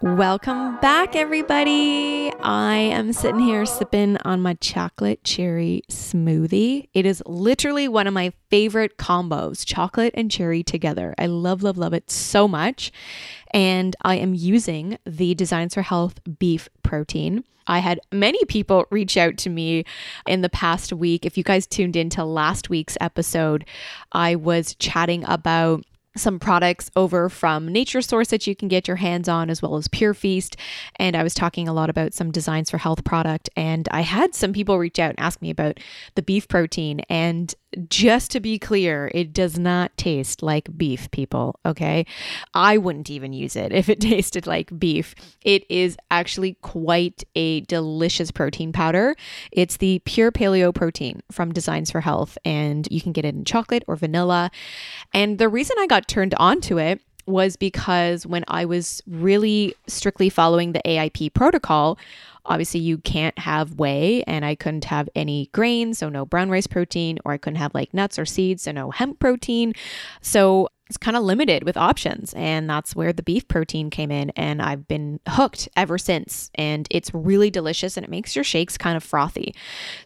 Welcome back, everybody. I am sitting here sipping on my chocolate cherry smoothie. It is literally one of my favorite combos chocolate and cherry together. I love, love, love it so much. And I am using the Designs for Health beef protein. I had many people reach out to me in the past week. If you guys tuned into last week's episode, I was chatting about some products over from Nature Source that you can get your hands on, as well as Pure Feast. And I was talking a lot about some designs for health product. And I had some people reach out and ask me about the beef protein. And just to be clear, it does not taste like beef, people. Okay. I wouldn't even use it if it tasted like beef. It is actually quite a delicious protein powder. It's the pure paleo protein from Designs for Health, and you can get it in chocolate or vanilla. And the reason I got turned on to it was because when I was really strictly following the AIP protocol, obviously you can't have whey and I couldn't have any grains, so no brown rice protein, or I couldn't have like nuts or seeds, so no hemp protein. So it's kind of limited with options. And that's where the beef protein came in. And I've been hooked ever since. And it's really delicious and it makes your shakes kind of frothy.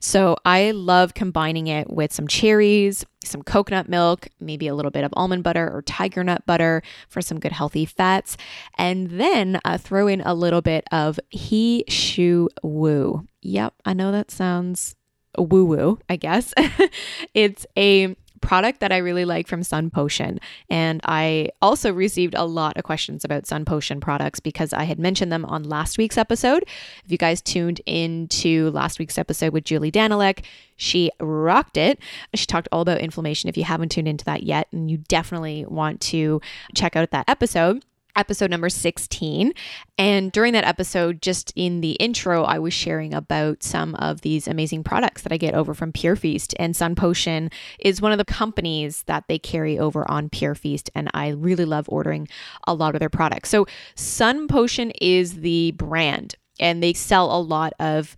So I love combining it with some cherries, some coconut milk, maybe a little bit of almond butter or tiger nut butter for some good healthy fats. And then uh, throw in a little bit of He Shou Wu. Yep, I know that sounds woo woo, I guess. it's a product that I really like from Sun Potion. And I also received a lot of questions about Sun Potion products because I had mentioned them on last week's episode. If you guys tuned into last week's episode with Julie Daniluk, she rocked it. She talked all about inflammation. If you haven't tuned into that yet, and you definitely want to check out that episode episode number 16. And during that episode, just in the intro, I was sharing about some of these amazing products that I get over from Pure Feast. And Sun Potion is one of the companies that they carry over on Pure Feast. And I really love ordering a lot of their products. So, Sun Potion is the brand, and they sell a lot of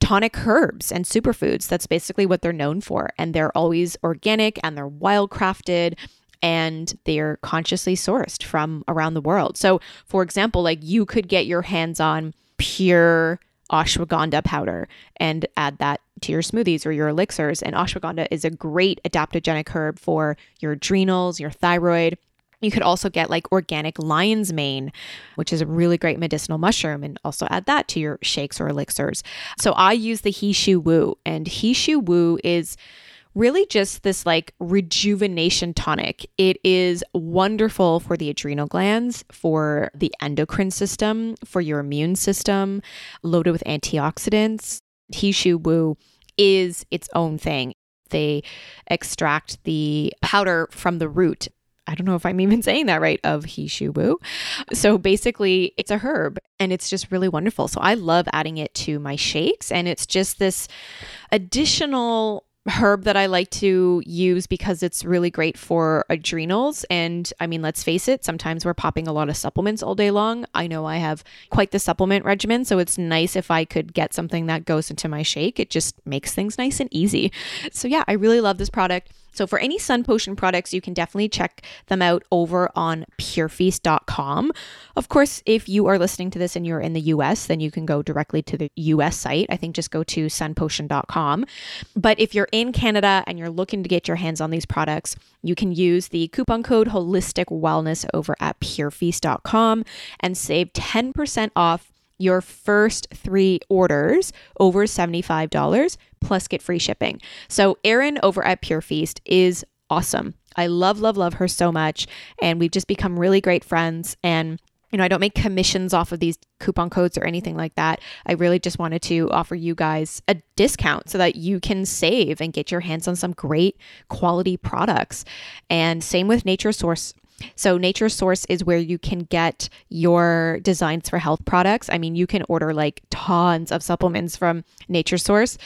tonic herbs and superfoods. That's basically what they're known for. And they're always organic and they're wild crafted and they're consciously sourced from around the world. So, for example, like you could get your hands on pure ashwagandha powder and add that to your smoothies or your elixirs. And ashwagandha is a great adaptogenic herb for your adrenals, your thyroid. You could also get like organic lion's mane, which is a really great medicinal mushroom, and also add that to your shakes or elixirs. So I use the He Shou Wu, and He Shou Wu is really just this like rejuvenation tonic. It is wonderful for the adrenal glands, for the endocrine system, for your immune system, loaded with antioxidants. He Shou Wu is its own thing. They extract the powder from the root. I don't know if I'm even saying that right of He Shou Wu. So basically, it's a herb and it's just really wonderful. So I love adding it to my shakes and it's just this additional herb that I like to use because it's really great for adrenals. And I mean, let's face it, sometimes we're popping a lot of supplements all day long. I know I have quite the supplement regimen, so it's nice if I could get something that goes into my shake. It just makes things nice and easy. So, yeah, I really love this product. So for any Sun Potion products, you can definitely check them out over on purefeast.com. Of course, if you are listening to this and you're in the US, then you can go directly to the US site. I think just go to sunpotion.com. But if you're in Canada and you're looking to get your hands on these products, you can use the coupon code holistic wellness over at purefeast.com and save 10% off your first three orders over $75 plus get free shipping. So, Erin over at Pure Feast is awesome. I love, love, love her so much. And we've just become really great friends. And you know, I don't make commissions off of these coupon codes or anything like that. I really just wanted to offer you guys a discount so that you can save and get your hands on some great quality products. And same with Nature Source So, Nature Source is where you can get your designs for health products. I mean, you can order like tons of supplements from Nature Source.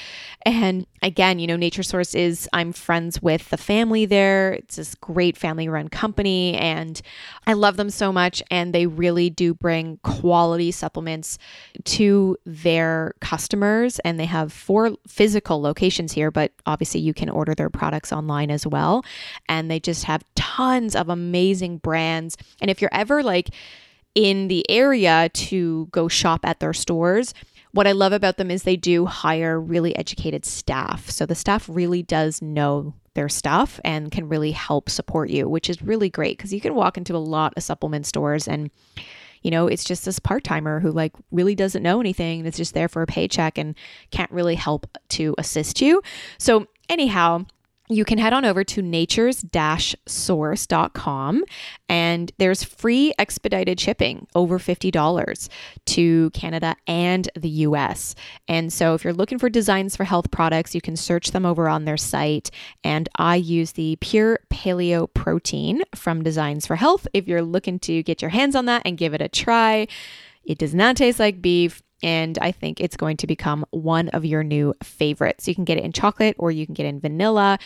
And again, you know, Nature Source is, I'm friends with the family there. It's this great family run company, and I love them so much. And they really do bring quality supplements to their customers. And they have four physical locations here, but obviously you can order their products online as well. And they just have tons of amazing brands. And if you're ever like, in the area to go shop at their stores, what I love about them is they do hire really educated staff. So the staff really does know their stuff and can really help support you, which is really great because you can walk into a lot of supplement stores and you know, it's just this part timer who like really doesn't know anything is just there for a paycheck and can't really help to assist you. So, anyhow, you can head on over to natures source.com and there's free expedited shipping over $50 to Canada and the US. And so if you're looking for designs for health products, you can search them over on their site. And I use the pure paleo protein from Designs for Health. If you're looking to get your hands on that and give it a try, it does not taste like beef and I think it's going to become one of your new favorites. You can get it in chocolate or you can get it in vanilla.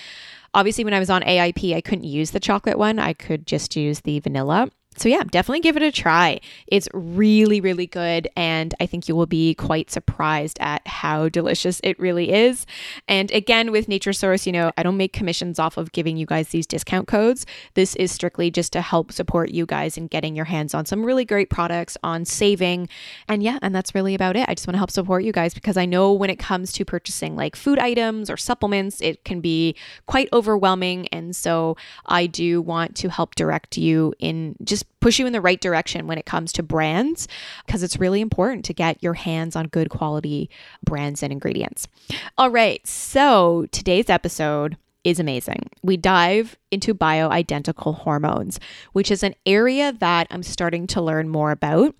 Obviously, when I was on AIP, I couldn't use the chocolate one, I could just use the vanilla. So, yeah, definitely give it a try. It's really, really good. And I think you will be quite surprised at how delicious it really is. And again, with Nature Source, you know, I don't make commissions off of giving you guys these discount codes. This is strictly just to help support you guys in getting your hands on some really great products, on saving. And yeah, and that's really about it. I just want to help support you guys because I know when it comes to purchasing like food items or supplements, it can be quite overwhelming. And so I do want to help direct you in just just push you in the right direction when it comes to brands because it's really important to get your hands on good quality brands and ingredients. All right, so today's episode is amazing. We dive into bioidentical hormones, which is an area that I'm starting to learn more about.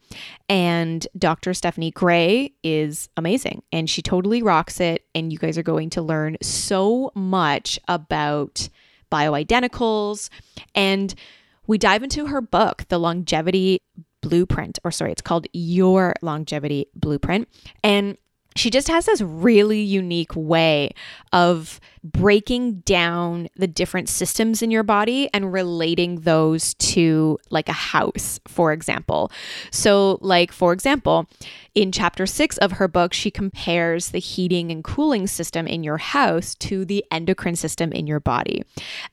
And Dr. Stephanie Gray is amazing and she totally rocks it. And you guys are going to learn so much about bioidenticals and we dive into her book, The Longevity Blueprint, or sorry, it's called Your Longevity Blueprint. And she just has this really unique way of breaking down the different systems in your body and relating those to like a house, for example. So, like, for example, in chapter six of her book, she compares the heating and cooling system in your house to the endocrine system in your body.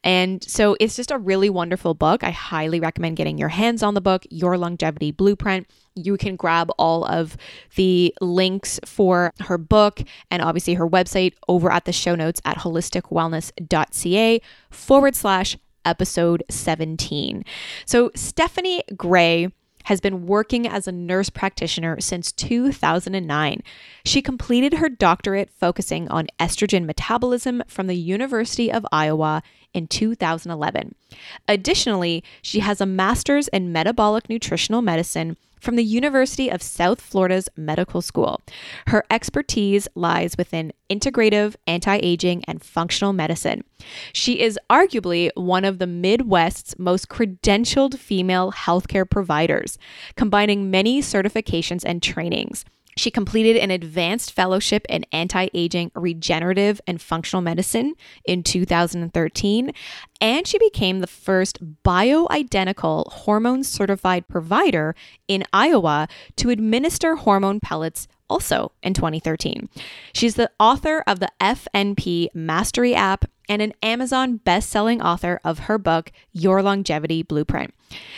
And so it's just a really wonderful book. I highly recommend getting your hands on the book, Your Longevity Blueprint you can grab all of the links for her book and obviously her website over at the show notes at holisticwellness.ca forward slash episode 17. So, Stephanie Gray has been working as a nurse practitioner since 2009. She completed her doctorate focusing on estrogen metabolism from the University of Iowa in 2011. Additionally, she has a master's in metabolic nutritional medicine from the University of South Florida's Medical School. Her expertise lies within integrative, anti aging, and functional medicine. She is arguably one of the Midwest's most credentialed female healthcare providers, combining many certifications and trainings. She completed an advanced fellowship in anti aging, regenerative, and functional medicine in 2013, and she became the first bioidentical hormone certified provider in Iowa to administer hormone pellets also in 2013. She's the author of the FNP Mastery app and an Amazon best-selling author of her book Your Longevity Blueprint.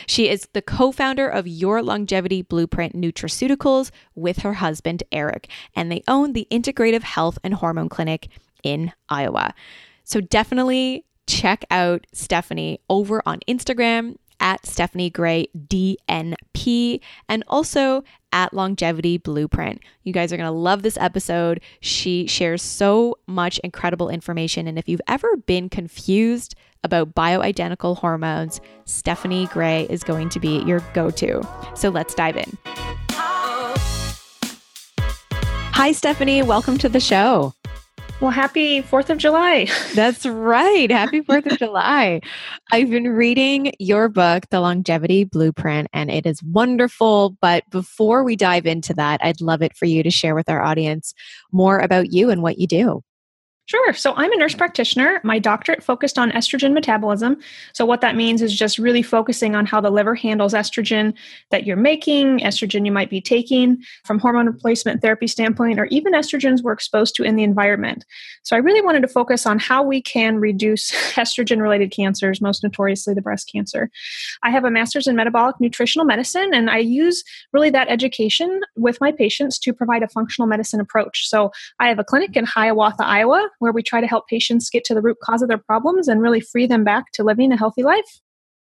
She is the co-founder of Your Longevity Blueprint Nutraceuticals with her husband Eric, and they own the Integrative Health and Hormone Clinic in Iowa. So definitely check out Stephanie over on Instagram at Stephanie Gray DNP and also at Longevity Blueprint. You guys are going to love this episode. She shares so much incredible information. And if you've ever been confused about bioidentical hormones, Stephanie Gray is going to be your go to. So let's dive in. Hi, Stephanie. Welcome to the show. Well, happy 4th of July. That's right. Happy 4th of July. I've been reading your book, The Longevity Blueprint, and it is wonderful. But before we dive into that, I'd love it for you to share with our audience more about you and what you do. Sure. So I'm a nurse practitioner. My doctorate focused on estrogen metabolism. So, what that means is just really focusing on how the liver handles estrogen that you're making, estrogen you might be taking from hormone replacement therapy standpoint, or even estrogens we're exposed to in the environment. So, I really wanted to focus on how we can reduce estrogen related cancers, most notoriously the breast cancer. I have a master's in metabolic nutritional medicine, and I use really that education with my patients to provide a functional medicine approach. So, I have a clinic in Hiawatha, Iowa where we try to help patients get to the root cause of their problems and really free them back to living a healthy life.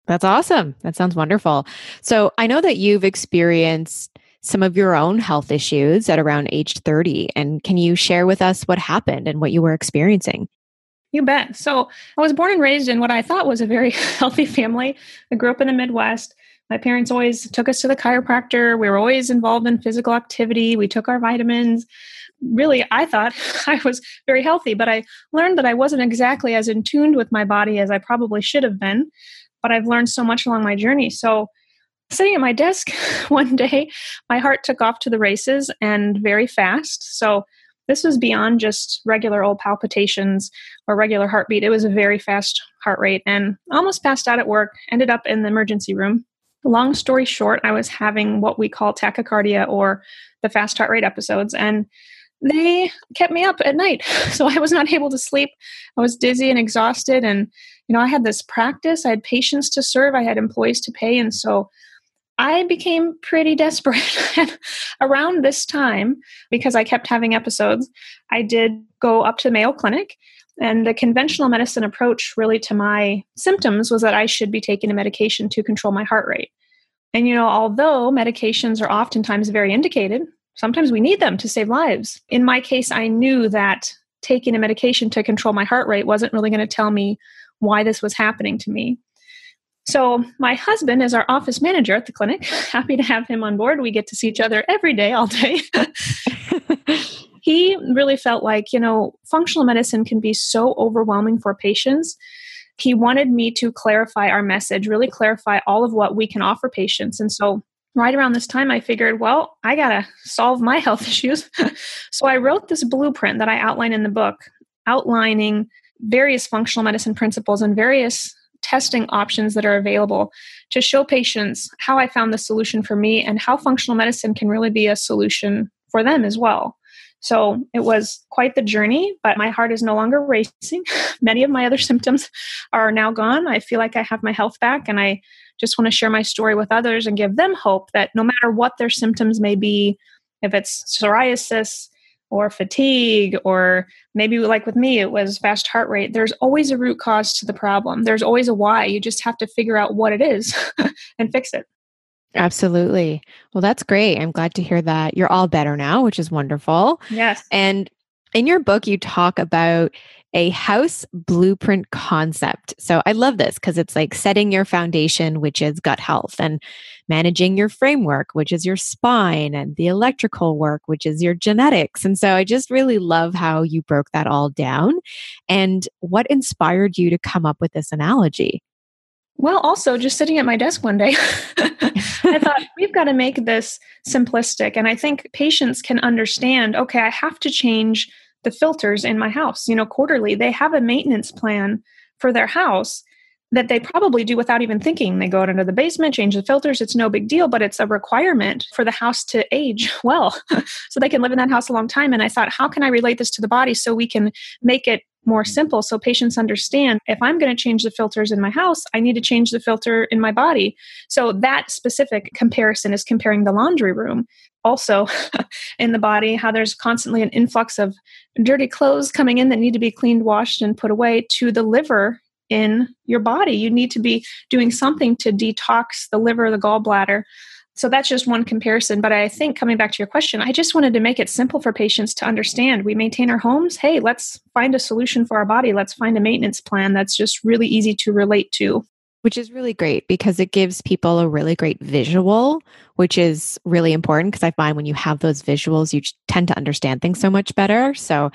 That's awesome. That sounds wonderful. So I know that you've experienced some of your own health issues at around age 30. And can you share with us what happened and what you were experiencing? You bet. So I was born and raised in what I thought was a very healthy family. I grew up in the Midwest. My parents always took us to the chiropractor. We were always involved in physical activity. We took our vitamins really I thought I was very healthy, but I learned that I wasn't exactly as in tuned with my body as I probably should have been. But I've learned so much along my journey. So sitting at my desk one day, my heart took off to the races and very fast. So this was beyond just regular old palpitations or regular heartbeat. It was a very fast heart rate and almost passed out at work, ended up in the emergency room. Long story short, I was having what we call tachycardia or the fast heart rate episodes. And they kept me up at night. So I was not able to sleep. I was dizzy and exhausted. And, you know, I had this practice, I had patients to serve, I had employees to pay. And so I became pretty desperate. around this time, because I kept having episodes, I did go up to the Mayo Clinic. And the conventional medicine approach, really, to my symptoms was that I should be taking a medication to control my heart rate. And, you know, although medications are oftentimes very indicated, sometimes we need them to save lives. In my case, I knew that taking a medication to control my heart rate wasn't really going to tell me why this was happening to me. So, my husband is our office manager at the clinic. Happy to have him on board. We get to see each other every day, all day. he really felt like, you know, functional medicine can be so overwhelming for patients. He wanted me to clarify our message, really clarify all of what we can offer patients. And so, right around this time, I figured, well, I got to solve my health issues. so I wrote this blueprint that I outline in the book, outlining various functional medicine principles and various testing options that are available to show patients how I found the solution for me and how functional medicine can really be a solution for them as well. So it was quite the journey, but my heart is no longer racing. Many of my other symptoms are now gone. I feel like I have my health back and I just want to share my story with others and give them hope that no matter what their symptoms may be, if it's psoriasis or fatigue, or maybe like with me, it was fast heart rate, there's always a root cause to the problem. There's always a why. You just have to figure out what it is and fix it. Absolutely. Well, that's great. I'm glad to hear that you're all better now, which is wonderful. Yes. And in your book, you talk about a house blueprint concept. So I love this because it's like setting your foundation, which is gut health, and managing your framework, which is your spine, and the electrical work, which is your genetics. And so I just really love how you broke that all down. And what inspired you to come up with this analogy? Well, also just sitting at my desk one day, I thought we've got to make this simplistic. And I think patients can understand okay, I have to change the filters in my house. You know, quarterly, they have a maintenance plan for their house that they probably do without even thinking. They go out into the basement, change the filters. It's no big deal, but it's a requirement for the house to age well so they can live in that house a long time. And I thought, how can I relate this to the body so we can make it more mm. simple so patients understand if I'm going to change the filters in my house, I need to change the filter in my body. So that specific comparison is comparing the laundry room also in the body, how there's constantly an influx of dirty clothes coming in that need to be cleaned, washed, and put away to the liver in your body. You need to be doing something to detox the liver, the gallbladder. So that's just one comparison. But I think coming back to your question, I just wanted to make it simple for patients to understand. We maintain our homes. Hey, let's find a solution for our body. Let's find a maintenance plan that's just really easy to relate to. Which is really great because it gives people a really great visual, which is really important because I find when you have those visuals, you tend to understand things so much better. So,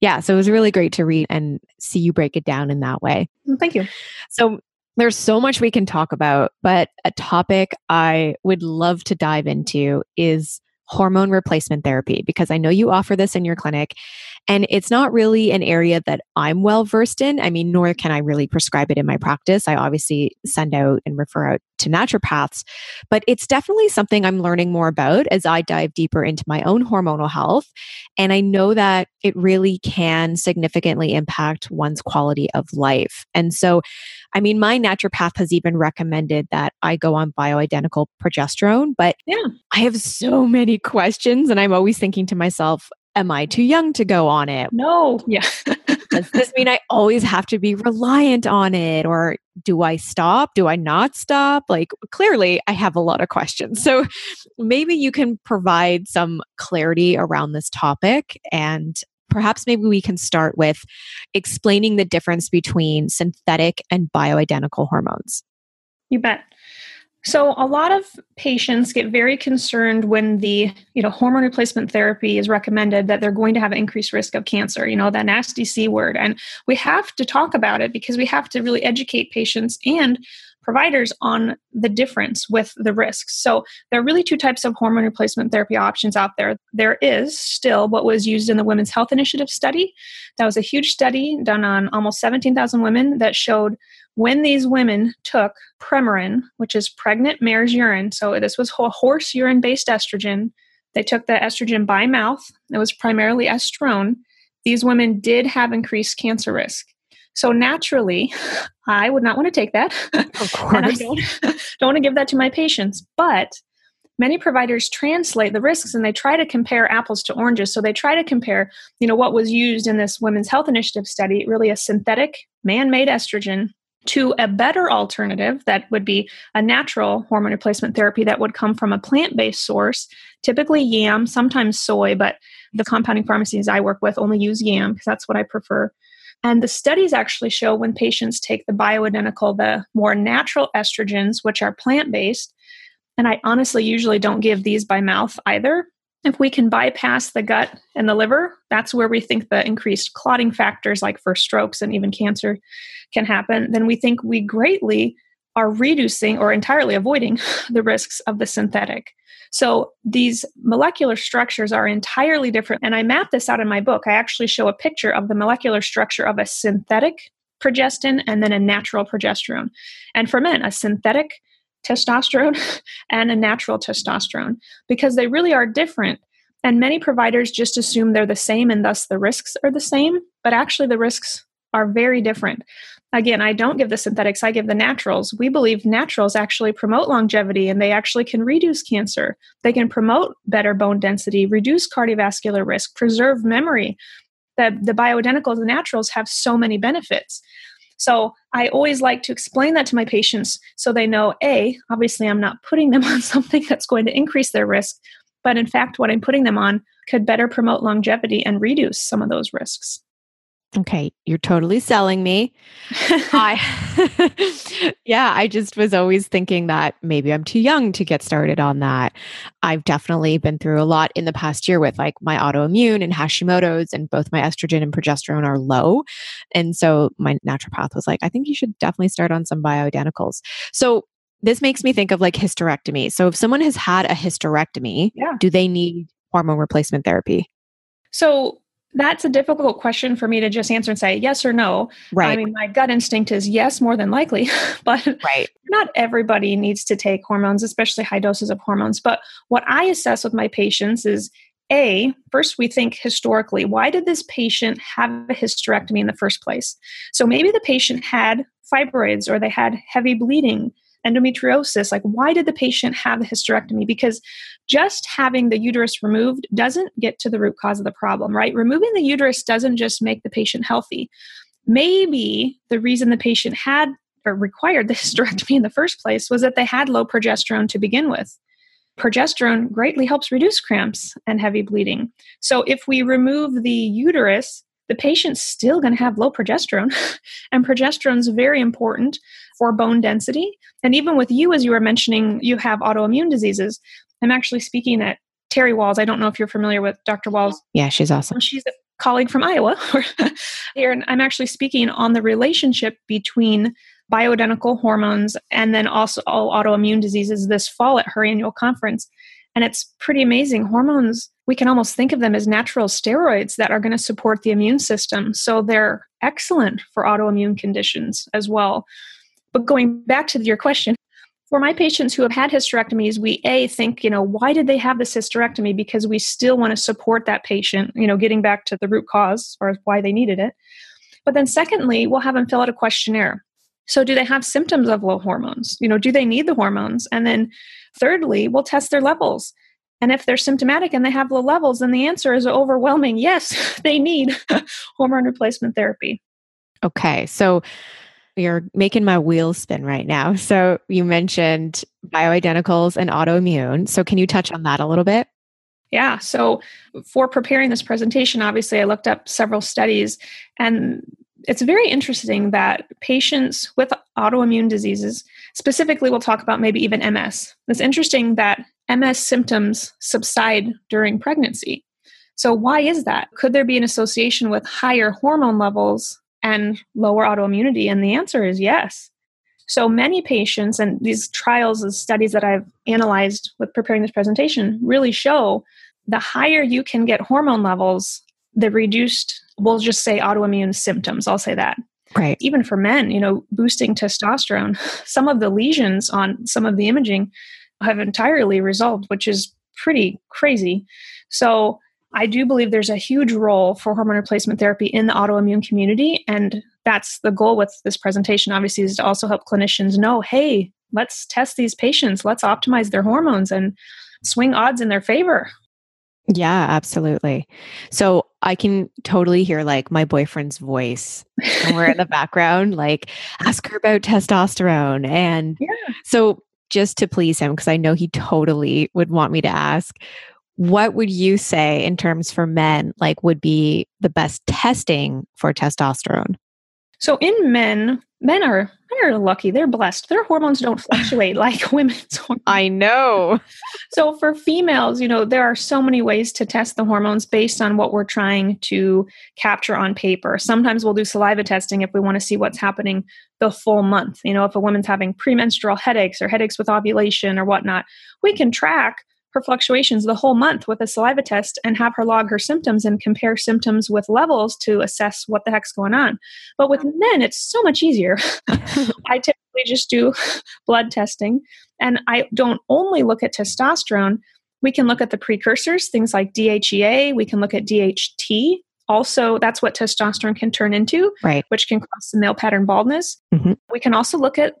yeah, so it was really great to read and see you break it down in that way. Mm, thank you. So, there's so much we can talk about, but a topic I would love to dive into is hormone replacement therapy because I know you offer this in your clinic and it's not really an area that I'm well versed in. I mean, nor can I really prescribe it in my practice. I obviously send out and refer out to naturopaths, but it's definitely something I'm learning more about as I dive deeper into my own hormonal health. And I know that it really can significantly impact one's quality of life. And so, I mean, my naturopath has even recommended that I go on bioidentical progesterone, but yeah. I have so many questions and I'm always thinking to myself, am I too young to go on it? No. Yeah. Does this mean I always have to be reliant on it? Or do I stop? Do I not stop? Like, clearly, I have a lot of questions. So maybe you can provide some clarity around this topic. And perhaps maybe we can start with explaining the difference between synthetic and bioidentical hormones. You bet. So a lot of patients get very concerned when the, you know, hormone replacement therapy is recommended that they're going to have an increased risk of cancer, you know, that nasty C word. And we have to talk about it because we have to really educate patients and providers on the difference with the risks. So there are really two types of hormone replacement therapy options out there. There is still what was used in the Women's Health Initiative study. That was a huge study done on almost 17,000 women that showed when these women took Premarin, which is pregnant mare's urine, so this was horse urine based estrogen, they took the estrogen by mouth. It was primarily estrone. These women did have increased cancer risk. So naturally, I would not want to take that. Of course. and I don't, don't want to give that to my patients. But many providers translate the risks and they try to compare apples to oranges. So they try to compare, you know, what was used in this Women's Health Initiative study, really a synthetic man-made estrogen to a better alternative that would be a natural hormone replacement therapy that would come from a plant based source, typically yam, sometimes soy, but the compounding pharmacies I work with only use yam because that's what I prefer. And the studies actually show when patients take the bioidentical, the more natural estrogens, which are plant based, and I honestly usually don't give these by mouth either. If we can bypass the gut and the liver, that's where we think the increased clotting factors, like for strokes and even cancer, can happen. Then we think we greatly are reducing or entirely avoiding the risks of the synthetic. So these molecular structures are entirely different. And I map this out in my book. I actually show a picture of the molecular structure of a synthetic progestin and then a natural progesterone. And for men, a synthetic testosterone and a natural testosterone because they really are different. And many providers just assume they're the same and thus the risks are the same, but actually the risks are very different. Again, I don't give the synthetics, I give the naturals. We believe naturals actually promote longevity and they actually can reduce cancer. They can promote better bone density, reduce cardiovascular risk, preserve memory. The, the bioidenticals, the naturals have so many benefits. So I always like to explain that to my patients so they know A, obviously I'm not putting them on something that's going to increase their risk, but in fact, what I'm putting them on could better promote longevity and reduce some of those risks. Okay, you're totally selling me. I Yeah, I just was always thinking that maybe I'm too young to get started on that. I've definitely been through a lot in the past year with like my autoimmune and Hashimoto's and both my estrogen and progesterone are low. And so my naturopath was like, I think you should definitely start on some bioidenticals. So this makes me think of like hysterectomy. So if someone has had a hysterectomy, yeah. do they need hormone replacement therapy? So that's a difficult question for me to just answer and say yes or no. Right. I mean, my gut instinct is yes, more than likely, but right. not everybody needs to take hormones, especially high doses of hormones. But what I assess with my patients is a, first we think historically, why did this patient have a hysterectomy in the first place? So maybe the patient had fibroids or they had heavy bleeding endometriosis like why did the patient have the hysterectomy? Because just having the uterus removed doesn't get to the root cause of the problem right? Removing the uterus doesn't just make the patient healthy. Maybe the reason the patient had or required the hysterectomy in the first place was that they had low progesterone to begin with. Progesterone greatly helps reduce cramps and heavy bleeding. So if we remove the uterus the patient's still going to have low progesterone. and progesterone is very important for bone density. And even with you, as you were mentioning, you have autoimmune diseases. I'm actually speaking at Terry Wahls. I don't know if you're familiar with Dr. Wahls. Yeah, she's awesome. She's a colleague from Iowa here, and I'm actually speaking on the relationship between bioidentical hormones and then also all autoimmune diseases this fall at her annual conference. And it's pretty amazing. Hormones, we can almost think of them as natural steroids that are going to support the immune system. So they're excellent for autoimmune conditions as well. But going back to your question, for my patients who have had hysterectomies, we A, think, you know, why did they have this hysterectomy? Because we still want to support that patient, you know, getting back to the root cause or why they needed it. But then secondly, we'll have them fill out a questionnaire. So, do they have symptoms of low hormones? You know, do they need the hormones? And then, thirdly, we'll test their levels. And if they're symptomatic and they have low levels, then the answer is overwhelming yes, they need hormone replacement therapy. Okay. So, you're making my wheels spin right now. So, you mentioned bioidenticals and autoimmune. So, can you touch on that a little bit? Yeah. So, for preparing this presentation, obviously, I looked up several studies, and it's very interesting that patients with autoimmune diseases, specifically, we'll talk about maybe even MS. It's interesting that MS symptoms subside during pregnancy. So, why is that? Could there be an association with higher hormone levels and lower autoimmunity? And the answer is yes. So, many patients, and these trials and studies that I've analyzed with preparing this presentation really show the higher you can get hormone levels, the reduced we'll just say autoimmune symptoms. I'll say that. Right. Even for men, you know, boosting testosterone, some of the lesions on some of the imaging have entirely resolved, which is pretty crazy. So, I do believe there's a huge role for hormone replacement therapy in the autoimmune community. And that's the goal with this presentation, obviously, is to also help clinicians know hey, let's test these patients, let's optimize their hormones and swing odds in their favor. Yeah, absolutely. So I can totally hear like my boyfriend's voice somewhere in the background, like ask her about testosterone. And yeah. so just to please him, because I know he totally would want me to ask, what would you say in terms for men, like would be the best testing for testosterone? So in men, men are they're lucky. They're blessed. Their hormones don't fluctuate like women's hormones. I know. So for females, you know, there are so many ways to test the hormones based on what we're trying to capture on paper. Sometimes we'll do saliva testing if we want to see what's happening the full month. You know, if a woman's having premenstrual headaches or headaches with ovulation or whatnot, we can track her fluctuations the whole month with a saliva test and have her log her symptoms and compare symptoms with levels to assess what the heck's going on. But with men, it's so much easier. I typically just do blood testing and I don't only look at testosterone. We can look at the precursors, things like DHEA, we can look at DHT. Also, that's what testosterone can turn into, right. which can cause some male pattern baldness. Mm-hmm. We can also look at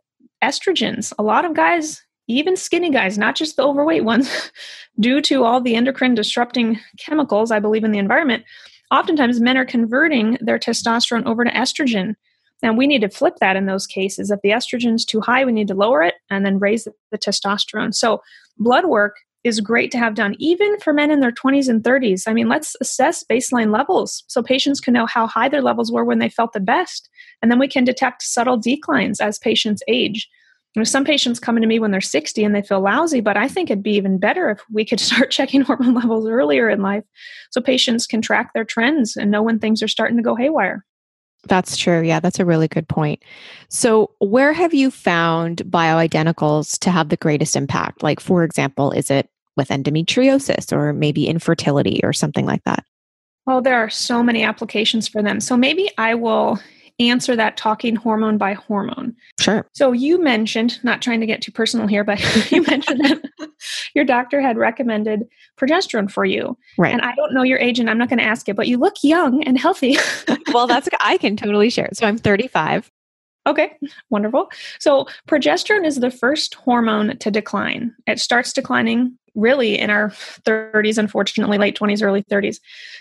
estrogens. A lot of guys even skinny guys, not just the overweight ones, due to all the endocrine disrupting chemicals, I believe, in the environment, oftentimes men are converting their testosterone over to estrogen. And we need to flip that in those cases. If the estrogen's too high, we need to lower it and then raise the, testosterone. So, blood work is great to have done, even for men in their 20s and 30s. I mean, let's assess baseline levels so patients can know how high their levels were when they felt the best. And then we can detect subtle declines as patients age. You know, some patients come into me when they're 60 and they feel lousy, but I think it'd be even better if we could start checking hormone levels earlier in life so patients can track their trends and know when things are starting to go haywire. That's true. Yeah, that's a really good point. So, where have you found bioidenticals to have the greatest impact? Like, for example, is it with endometriosis or maybe infertility or something like that? Well, there are so many applications for them. So, maybe I will answer that talking hormone by hormone. Sure. So you mentioned, not trying to get too personal here, but you mentioned that your doctor had recommended progesterone for you. Right. And I don't know your age and I'm not going to ask it, but you look young and healthy. well, that's I can totally share. So I'm 35. Okay, wonderful. So, progesterone is the first hormone to decline. It starts declining really in our 30s, unfortunately, late 20s, early 30s.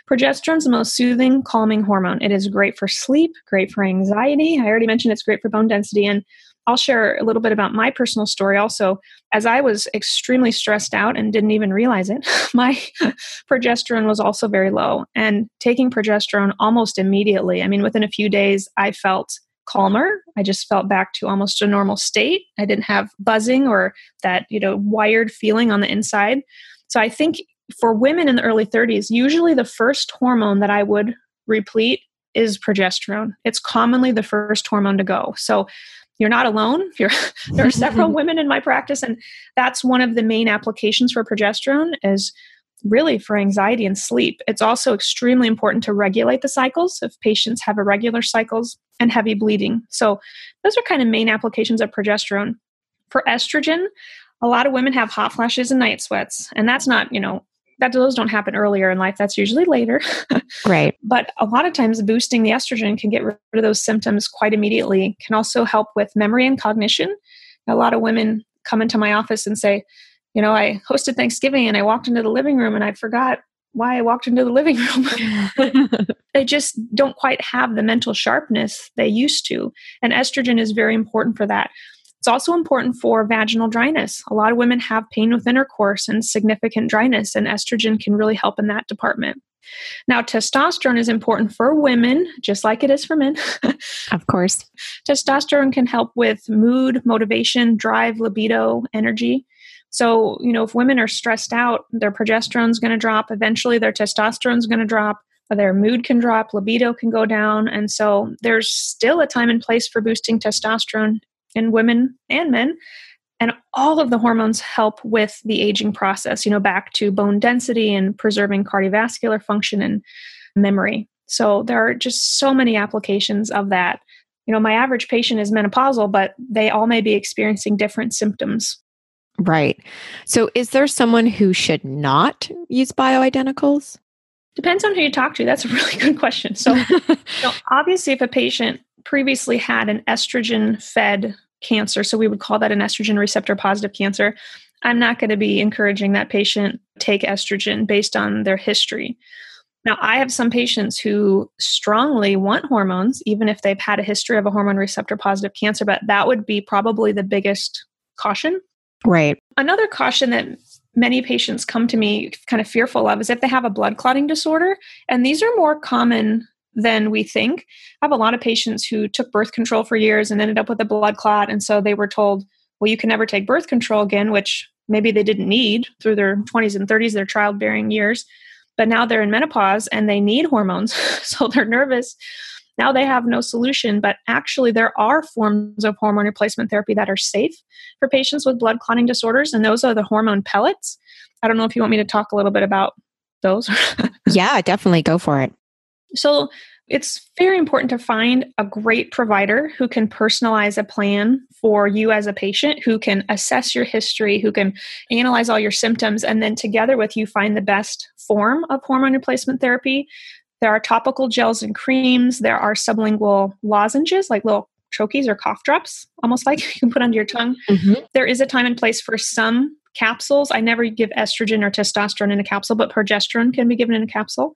Progesterone is the most soothing, calming hormone. It is great for sleep, great for anxiety. I already mentioned it's great for bone density. And I'll share a little bit about my personal story also. As I was extremely stressed out and didn't even realize it, my progesterone was also very low. And taking progesterone almost immediately, I mean, within a few days, I felt calmer. I just felt back to almost a normal state. I didn't have buzzing or that, you know, wired feeling on the inside. So I think for women in the early 30s, usually the first hormone that I would replete is progesterone. It's commonly the first hormone to go. So you're not alone. You're, there are several women in my practice, and that's one of the main applications for progesterone is really for anxiety and sleep. It's also extremely important to regulate the cycles if patients have irregular cycles and heavy bleeding. So those are kind of main applications of progesterone. For estrogen, a lot of women have hot flashes and night sweats, and that's not, you know, that those don't happen earlier in life. That's usually later. right. But a lot of times boosting the estrogen can get rid of those symptoms quite immediately. Can also help with memory and cognition. A lot of women come into my office and say, you know, I hosted Thanksgiving and I walked into the living room and I forgot why I walked into the living room. they just don't quite have the mental sharpness they used to. And estrogen is very important for that. It's also important for vaginal dryness. A lot of women have pain with intercourse and significant dryness, and estrogen can really help in that department. Now, testosterone is important for women, just like it is for men. of course. Testosterone can help with mood, motivation, drive, libido, energy. So, you know, if women are stressed out, their progesterone's going to drop. Eventually, their testosterone's going to drop. Their mood can drop, libido can go down. And so, there's still a time and place for boosting testosterone in women and men. And all of the hormones help with the aging process, you know, back to bone density and preserving cardiovascular function and memory. So, there are just so many applications of that. You know, my average patient is menopausal, but they all may be experiencing different symptoms Right. So, is there someone who should not use bioidenticals? Depends on who you talk to. That's a really good question. So, so obviously, if a patient previously had an estrogen fed cancer, so we would call that an estrogen receptor positive cancer, I'm not going to be encouraging that patient take estrogen based on their history. Now, I have some patients who strongly want hormones, even if they've had a history of a hormone receptor positive cancer, but that would be probably the biggest caution Right. Another caution that many patients come to me kind of fearful of is if they have a blood clotting disorder. And these are more common than we think. I have a lot of patients who took birth control for years and ended up with a blood clot. And so they were told, well, you can never take birth control again, which maybe they didn't need through their 20s and 30s, their childbearing years. But now they're in menopause and they need hormones. so they're nervous now they have no solution, but actually, there are forms of hormone replacement therapy that are safe for patients with blood clotting disorders, and those are the hormone pellets. I don't know if you want me to talk a little bit about those. yeah, definitely go for it. So, it's very important to find a great provider who can personalize a plan for you as a patient, who can assess your history, who can analyze all your symptoms, and then together with you find the best form of hormone replacement therapy there are topical gels and creams. There are sublingual lozenges, like little troches or cough drops, almost like you can put under your tongue. Mm-hmm. There is a time and place for some capsules. I never give estrogen or testosterone in a capsule, but progesterone can be given in a capsule.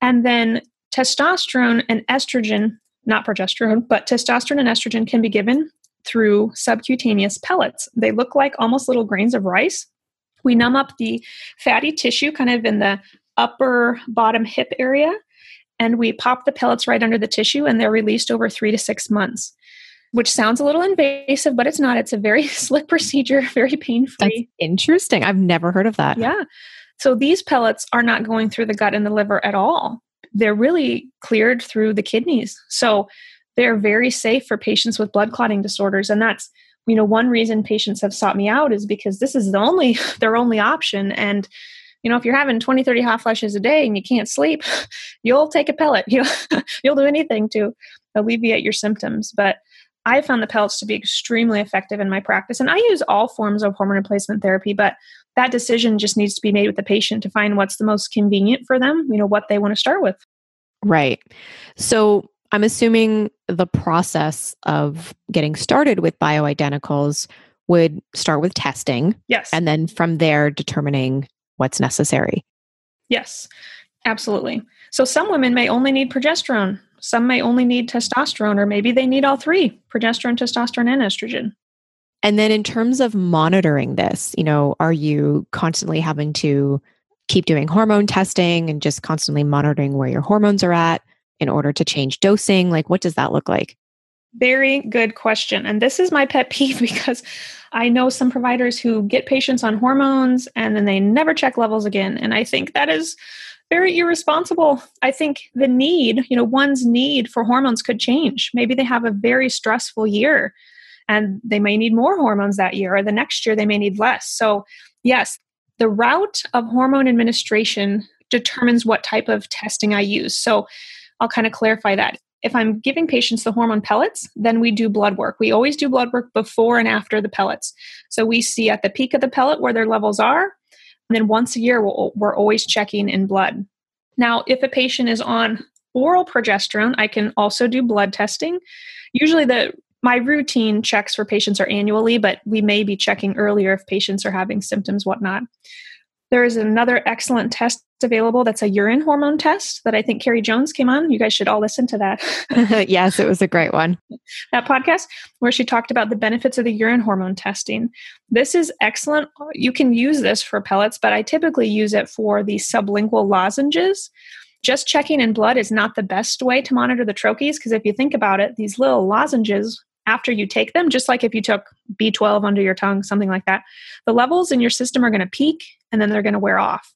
And then testosterone and estrogen, not progesterone, but testosterone and estrogen can be given through subcutaneous pellets. They look like almost little grains of rice. We numb up the fatty tissue kind of in the upper bottom hip area and we pop the pellets right under the tissue and they're released over three to six months which sounds a little invasive but it's not. It's a very slick procedure very pain free interesting. I've never heard of that. Yeah. So these pellets are not going through the gut and the liver at all. They're really cleared through the kidneys. So they're very safe for patients with blood clotting disorders and that's you know one reason patients have sought me out is because this is the only their only option and you know if you're having 20 30 hot flashes a day and you can't sleep you'll take a pellet you'll, you'll do anything to alleviate your symptoms but i found the pellets to be extremely effective in my practice and i use all forms of hormone replacement therapy but that decision just needs to be made with the patient to find what's the most convenient for them you know what they want to start with right so I'm assuming the process of getting started with bioidenticals would start with testing. Yes. And then from there, determining what's necessary. Yes, absolutely. So some women may only need progesterone, some may only need testosterone, or maybe they need all three progesterone, testosterone, and estrogen. And then in terms of monitoring this, you know, are you constantly having to keep doing hormone testing and just constantly monitoring where your hormones are at in order to change dosing? Like, what does that look like? Very good question. And this is my pet peeve because I know some providers who get patients on hormones and then they never check levels again. And I think that is very irresponsible. I think the need, you know, one's need for hormones could change. Maybe they have a very stressful year and they may need more hormones that year, or the next year they may need less. So, yes, the route of hormone administration determines what type of testing I use. So, I'll kind of clarify that. If I'm giving patients the hormone pellets, then we do blood work. We always do blood work before and after the pellets. So we see at the peak of the pellet where their levels are. And then once a year, we'll, we're always checking in blood. Now, if a patient is on oral progesterone, I can also do blood testing. Usually, the my routine checks for patients are annually, but we may be checking earlier if patients are having symptoms, whatnot. There is another excellent test available that's a urine hormone test that I think Carrie Jones came on. You guys should all listen to that. yes, it was a great one. that podcast where she talked about the benefits of the urine hormone testing. This is excellent. You can use this for pellets, but I typically use it for the sublingual lozenges just checking in blood is not the best way to monitor the troches because if you think about it, these little lozenges after you take them, just like if you took B12 under your tongue, something like that, the levels in your system are going to peak and then they're going to wear off.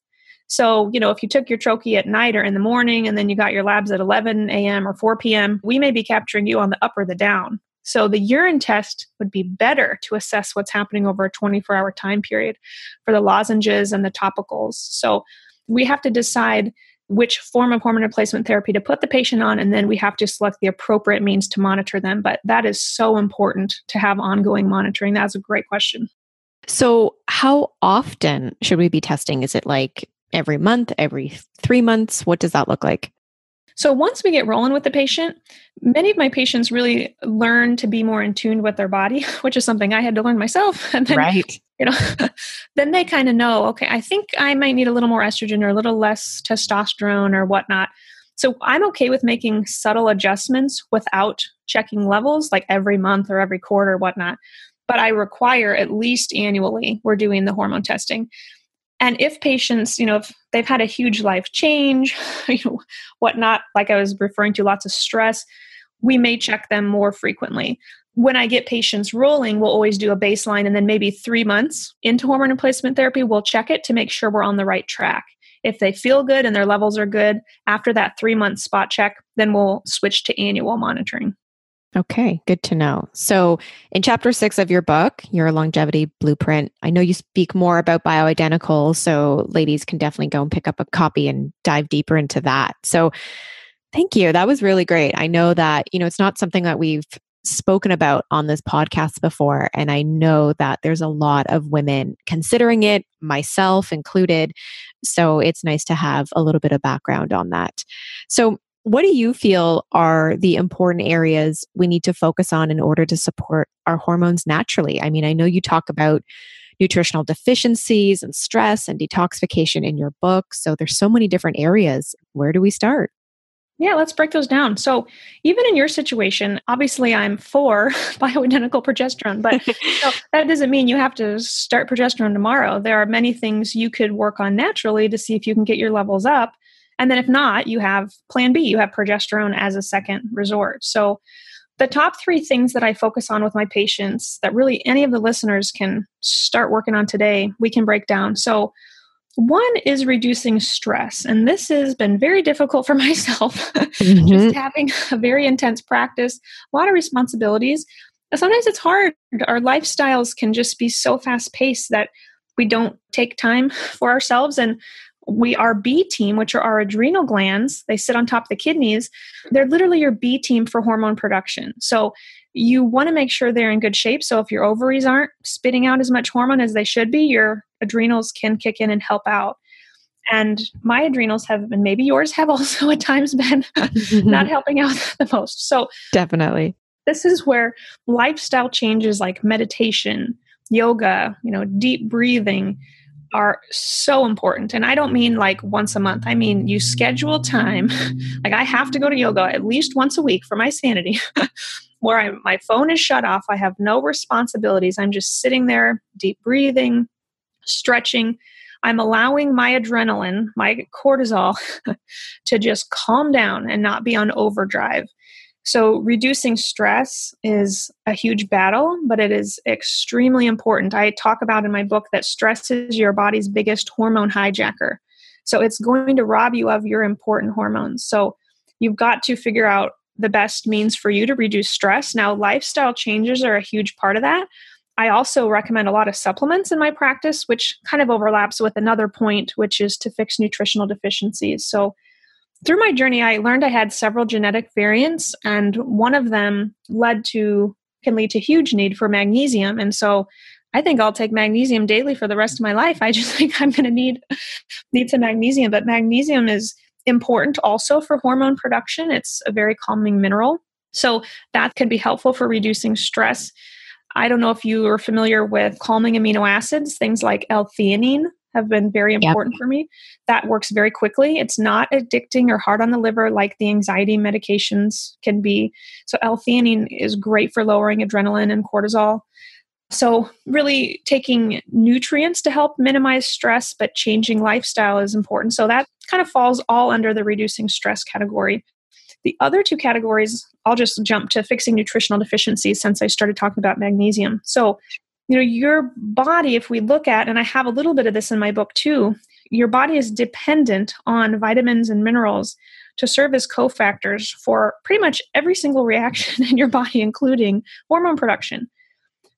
So, you know, if you took your troche at night or in the morning and then you got your labs at 11 a.m. or 4 p.m., we may be capturing you on the up or the down. So, the urine test would be better to assess what's happening over a 24 hour time period for the lozenges and the topicals. So, we have to decide which form of hormone replacement therapy to put the patient on, and then we have to select the appropriate means to monitor them. But that is so important to have ongoing monitoring. That's a great question. So, how often should we be testing? Is it like every month, every three months? What does that look like? So once we get rolling with the patient, many of my patients really learn to be more in tune with their body, which is something I had to learn myself. And then, right. You know, then they kind of know, okay, I think I might need a little more estrogen or a little less testosterone or whatnot. So I'm okay with making subtle adjustments without checking levels like every month or every quarter, or whatnot. But I require at least annually, we're doing the hormone testing. And if patients, you know, if they've had a huge life change, you know, whatnot, like I was referring to, lots of stress, we may check them more frequently. When I get patients rolling, we'll always do a baseline and then maybe three months into hormone replacement therapy, we'll check it to make sure we're on the right track. If they feel good and their levels are good after that three month spot check, then we'll switch to annual monitoring. Okay, good to know. So, in chapter six of your book, Your Longevity Blueprint, I know you speak more about bioidenticals. So, ladies can definitely go and pick up a copy and dive deeper into that. So, thank you. That was really great. I know that, you know, it's not something that we've spoken about on this podcast before. And I know that there's a lot of women considering it, myself included. So, it's nice to have a little bit of background on that. So, what do you feel are the important areas we need to focus on in order to support our hormones naturally? I mean, I know you talk about nutritional deficiencies and stress and detoxification in your book. So there's so many different areas. Where do we start? Yeah, let's break those down. So, even in your situation, obviously I'm for bioidentical progesterone, but that doesn't mean you have to start progesterone tomorrow. There are many things you could work on naturally to see if you can get your levels up and then if not, you have plan B, you have progesterone as a second resort. So the top three things that I focus on with my patients that really any of the listeners can start working on today, we can break down. So one is reducing stress. And this has been very difficult for myself, mm-hmm. just having a very intense practice, a lot of responsibilities. Sometimes it's hard. Our lifestyles can just be so fast paced that we don't take time for ourselves. And we our B team, which are our adrenal glands, they sit on top of the kidneys. They're literally your B team for hormone production. So you want to make sure they're in good shape. So if your ovaries aren't spitting out as much hormone as they should be, your adrenals can kick in and help out. And my adrenals have, and maybe yours have also at times been not helping out the most. So, definitely. This is where lifestyle changes like meditation, yoga, you know, deep breathing are so important. And I don't mean like once a month. I mean you schedule time. like I have to go to yoga at least once a week for my sanity. where I, my phone is shut off. I have no responsibilities. I'm just sitting there, deep breathing, stretching. I'm allowing my adrenaline, my cortisol, to just calm down and not be on overdrive. So, reducing stress is a huge battle, but it is extremely important. I talk about in my book that stress is your body's biggest hormone hijacker. So, it's going to rob you of your important hormones. So, you've got to figure out the best means for you to reduce stress. Now, lifestyle changes are a huge part of that. I also recommend a lot of supplements in my practice, which kind of overlaps with another point, which is to fix nutritional deficiencies. So, through my journey, I learned I had several genetic variants, and one of them led to can lead to huge need for magnesium. And so I think I'll take magnesium daily for the rest of my life. I just think I'm going to need need some magnesium, but magnesium is important also for hormone production. It's a very calming mineral. So that can be helpful for reducing stress. I don't know if you are familiar with calming amino acids, things like L-theanine have been very important yep. for me. That works very quickly. It's not addicting or hard on the liver like the anxiety medications can be. So L-theanine is great for lowering adrenaline and cortisol. So, really taking nutrients to help minimize stress, but changing lifestyle is important. So, that kind of falls all under the reducing stress category. The other two categories, I'll just jump to fixing nutritional deficiencies since I started talking about magnesium. So, you know your body if we look at and i have a little bit of this in my book too your body is dependent on vitamins and minerals to serve as cofactors for pretty much every single reaction in your body including hormone production.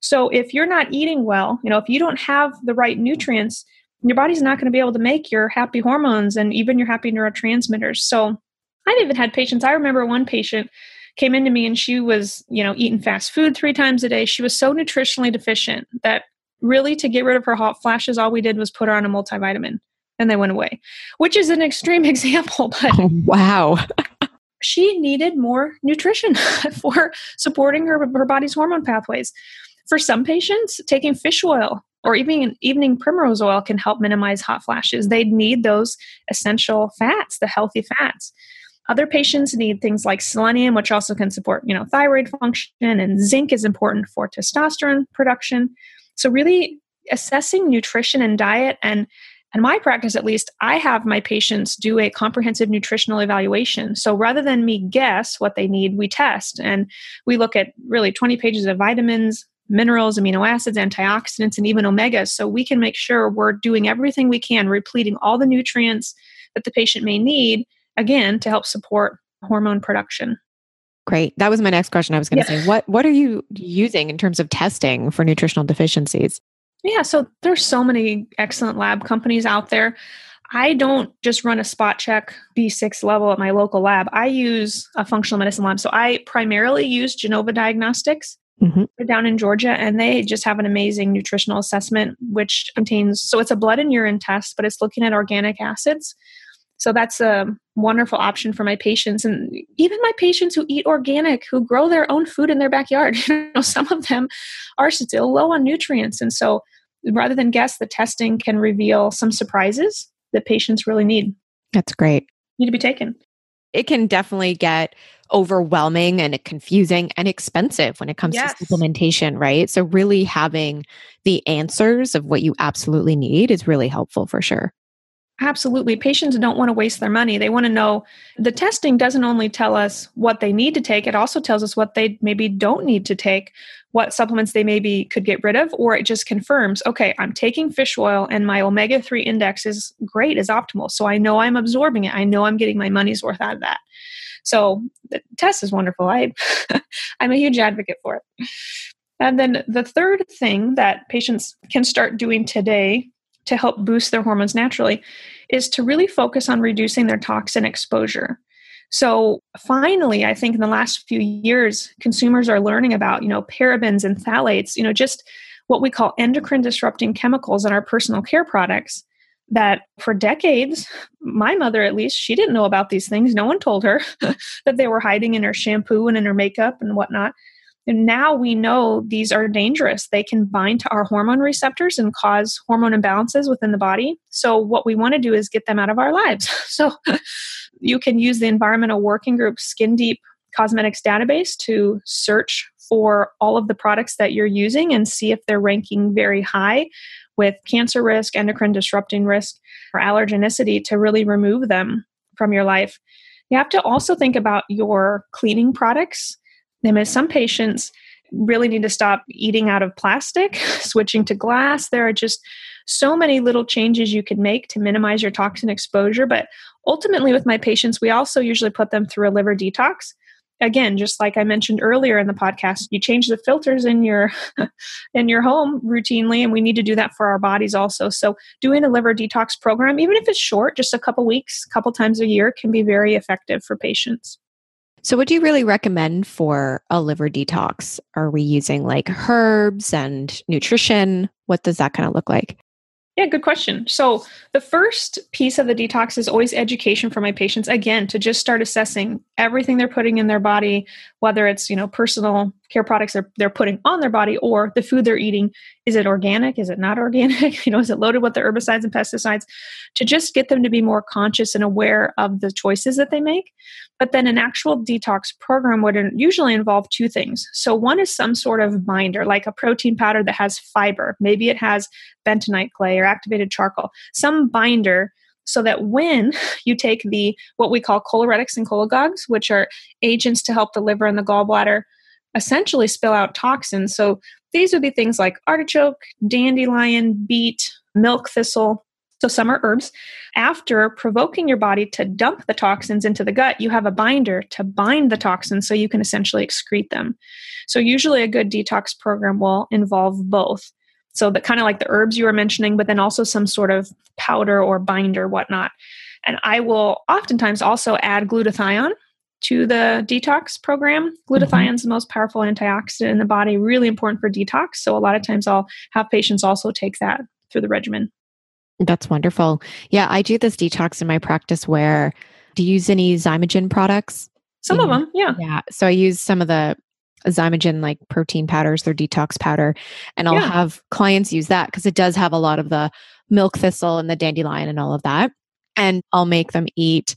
So if you're not eating well you know if you don't have the right nutrients your body's not going to be able to make your happy hormones and even your happy neurotransmitters. So i've even had patients i remember one patient came into me and she was, you know, eating fast food three times a day. She was so nutritionally deficient that really to get rid of her hot flashes, all we did was put her on a multivitamin and they went away, which is an extreme example. But oh, wow. she needed more nutrition for supporting her, her body's hormone pathways. For some patients, taking fish oil or even evening primrose oil can help minimize hot flashes. They need those essential fats, the healthy fats. Other patients need things like selenium, which also can support, you know, thyroid function, and zinc is important for testosterone production. So really assessing nutrition and diet and in my practice at least i have my patients do a comprehensive nutritional evaluation so rather than me guess what they need we test and we look at really 20 pages of vitamins minerals amino acids antioxidants and even omegas so we can make sure we're doing everything we can repleting all the nutrients that the patient may need again to help support hormone production. Great. That was my next question. I was going to yeah. say, what what are you using in terms of testing for nutritional deficiencies? Yeah, so there's so many excellent lab companies out there. I don't just run a spot check B6 level at my local lab. I use a functional medicine lab. So I primarily use Genova Diagnostics. Mm-hmm. They're down in Georgia, and they just have an amazing nutritional assessment, which contains so it's a blood and urine test, but it's looking at organic acids. So that's a wonderful option for my patients and even my patients who eat organic, who grow their own food in their backyard. you know, some of them are still low on nutrients. And so rather than guess, the testing can reveal some surprises that patients really need. That's great. Need to be taken. It can definitely get overwhelming and confusing and expensive when it comes yes. to supplementation, right? So, really having the answers of what you absolutely need is really helpful for sure. Absolutely. Patients don't want to waste their money. They want to know the testing doesn't only tell us what they need to take, it also tells us what they maybe don't need to take, what supplements they maybe could get rid of, or it just confirms, okay, I'm taking fish oil and my omega 3 index is great, is optimal. So I know I'm absorbing it. I know I'm getting my money's worth out of that. So the test is wonderful. I I'm a huge advocate for it. And then the third thing that patients can start doing today to help boost their hormones naturally is to really focus on reducing their toxin exposure. So finally, I think in the last few years, consumers are learning about, you know, parabens and phthalates, you know, just what we call endocrine disrupting chemicals in our personal care products that for decades, my mother at least, she didn't know about these things. No one told her that they were hiding in her shampoo and in her makeup and whatnot. Now we know these are dangerous. They can bind to our hormone receptors and cause hormone imbalances within the body. So, what we want to do is get them out of our lives. So, you can use the Environmental Working Group Skin Deep Cosmetics database to search for all of the products that you're using and see if they're ranking very high with cancer risk, endocrine disrupting risk, or allergenicity to really remove them from your life. You have to also think about your cleaning products. Mean, some patients really need to stop eating out of plastic, switching to glass. There are just so many little changes you can make to minimize your toxin exposure. But ultimately, with my patients, we also usually put them through a liver detox again just like i mentioned earlier in the podcast you change the filters in your in your home routinely and we need to do that for our bodies also so doing a liver detox program even if it's short just a couple weeks couple times a year can be very effective for patients so what do you really recommend for a liver detox are we using like herbs and nutrition what does that kind of look like yeah, good question. So, the first piece of the detox is always education for my patients again to just start assessing everything they're putting in their body, whether it's, you know, personal care products they're, they're putting on their body or the food they're eating. Is it organic? Is it not organic? you know, is it loaded with the herbicides and pesticides? To just get them to be more conscious and aware of the choices that they make. But then an actual detox program would usually involve two things. So, one is some sort of binder, like a protein powder that has fiber. Maybe it has bentonite clay or activated charcoal, some binder so that when you take the what we call choleretics and cholagogues, which are agents to help the liver and the gallbladder essentially spill out toxins. So these would be things like artichoke, dandelion, beet, milk thistle. So some are herbs. After provoking your body to dump the toxins into the gut, you have a binder to bind the toxins so you can essentially excrete them. So usually a good detox program will involve both. So that kind of like the herbs you were mentioning, but then also some sort of powder or binder, whatnot. And I will oftentimes also add glutathione to the detox program. Glutathione mm-hmm. is the most powerful antioxidant in the body, really important for detox. So a lot of times I'll have patients also take that through the regimen. That's wonderful. Yeah, I do this detox in my practice where do you use any Xymogen products? Some of them, yeah. Yeah. So I use some of the Xymogen like protein powders, their detox powder. And I'll yeah. have clients use that because it does have a lot of the milk thistle and the dandelion and all of that. And I'll make them eat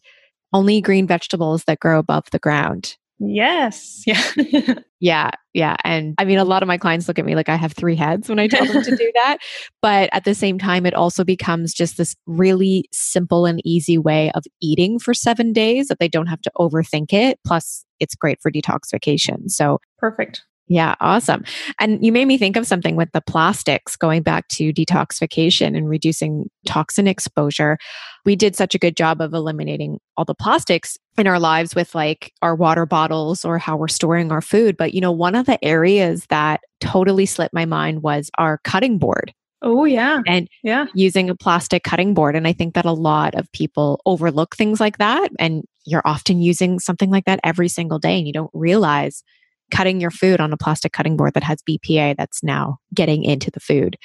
only green vegetables that grow above the ground. Yes. Yeah. yeah. Yeah. And I mean, a lot of my clients look at me like I have three heads when I tell them to do that. But at the same time, it also becomes just this really simple and easy way of eating for seven days that they don't have to overthink it. Plus, it's great for detoxification. So perfect. Yeah, awesome. And you made me think of something with the plastics going back to detoxification and reducing toxin exposure. We did such a good job of eliminating all the plastics in our lives with like our water bottles or how we're storing our food. But, you know, one of the areas that totally slipped my mind was our cutting board. Oh, yeah. And yeah. using a plastic cutting board. And I think that a lot of people overlook things like that. And you're often using something like that every single day and you don't realize cutting your food on a plastic cutting board that has BPA that's now getting into the food.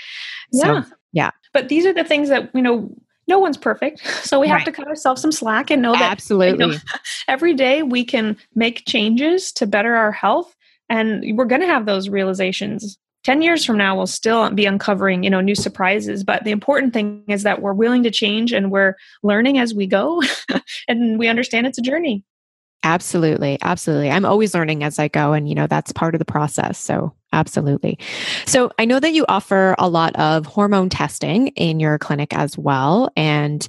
Yeah. So, yeah. But these are the things that, you know, no one's perfect. So we have right. to cut ourselves some slack and know that absolutely you know, every day we can make changes to better our health. And we're going to have those realizations 10 years from now we'll still be uncovering you know new surprises but the important thing is that we're willing to change and we're learning as we go and we understand it's a journey absolutely absolutely i'm always learning as i go and you know that's part of the process so absolutely so i know that you offer a lot of hormone testing in your clinic as well and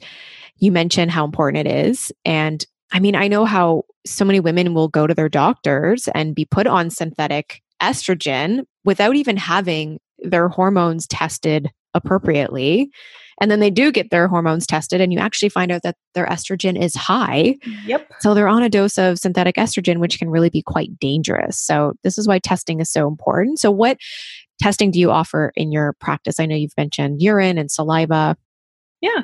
you mentioned how important it is and i mean i know how so many women will go to their doctors and be put on synthetic estrogen without even having their hormones tested appropriately. And then they do get their hormones tested, and you actually find out that their estrogen is high. Yep. So they're on a dose of synthetic estrogen, which can really be quite dangerous. So, this is why testing is so important. So, what testing do you offer in your practice? I know you've mentioned urine and saliva. Yeah.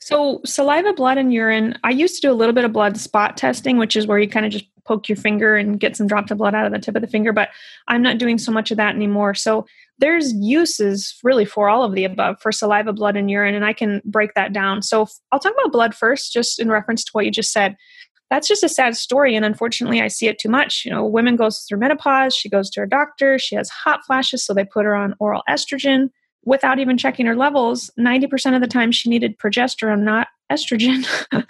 So, saliva, blood, and urine. I used to do a little bit of blood spot testing, which is where you kind of just poke your finger and get some drops of blood out of the tip of the finger, but I'm not doing so much of that anymore. So, there's uses really for all of the above for saliva, blood, and urine, and I can break that down. So I'll talk about blood first, just in reference to what you just said. That's just a sad story, and unfortunately, I see it too much. You know, a woman goes through menopause, she goes to her doctor, she has hot flashes, so they put her on oral estrogen without even checking her levels. Ninety percent of the time, she needed progesterone, not estrogen.